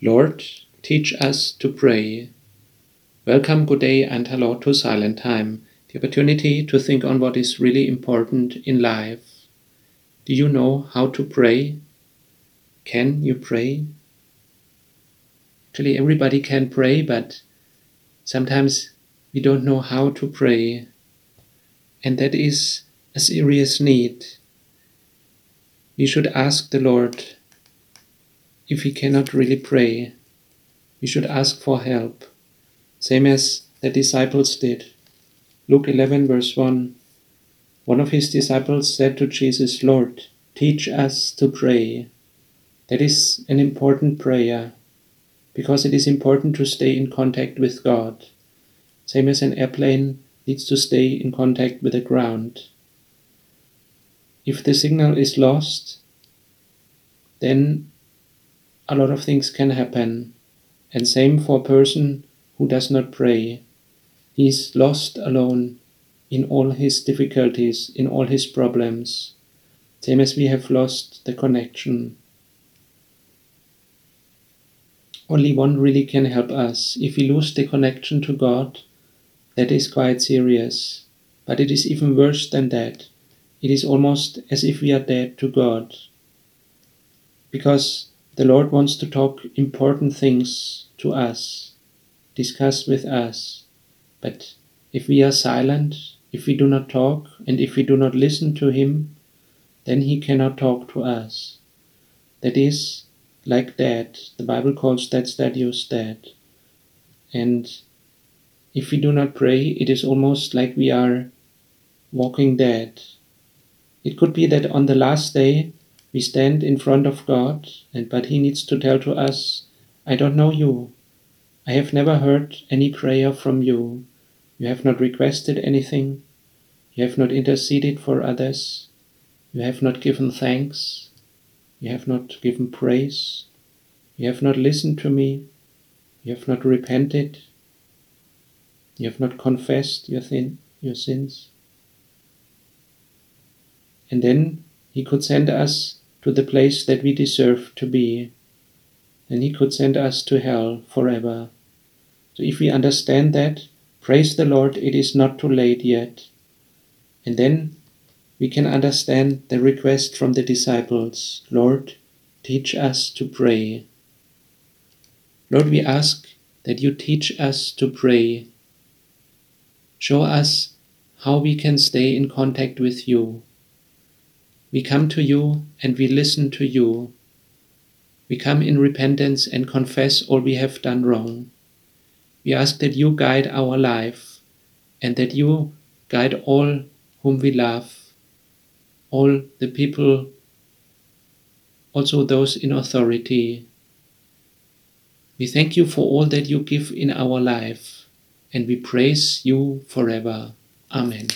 Lord, teach us to pray. Welcome, good day, and hello to Silent Time, the opportunity to think on what is really important in life. Do you know how to pray? Can you pray? Actually, everybody can pray, but sometimes we don't know how to pray. And that is a serious need. We should ask the Lord if we cannot really pray. We should ask for help, same as the disciples did. Luke 11, verse 1. One of his disciples said to Jesus, Lord, teach us to pray. That is an important prayer because it is important to stay in contact with God. Same as an airplane needs to stay in contact with the ground. If the signal is lost, then a lot of things can happen. And same for a person who does not pray. He is lost alone in all his difficulties, in all his problems, same as we have lost the connection only one really can help us. If we lose the connection to God, that is quite serious. But it is even worse than that. It is almost as if we are dead to God. Because the Lord wants to talk important things to us, discuss with us. But if we are silent, if we do not talk, and if we do not listen to Him, then He cannot talk to us. That is, like that. The Bible calls that status dead. And if we do not pray, it is almost like we are walking dead. It could be that on the last day we stand in front of God, and but He needs to tell to us, I don't know you. I have never heard any prayer from you. You have not requested anything. You have not interceded for others. You have not given thanks. You have not given praise. You have not listened to me. You have not repented. You have not confessed your, thin, your sins. And then He could send us to the place that we deserve to be. And He could send us to hell forever. So if we understand that, praise the Lord, it is not too late yet. And then we can understand the request from the disciples Lord, teach us to pray. Lord, we ask that you teach us to pray. Show us how we can stay in contact with you. We come to you and we listen to you. We come in repentance and confess all we have done wrong. We ask that you guide our life and that you guide all whom we love all the people, also those in authority. We thank you for all that you give in our life, and we praise you forever. Amen.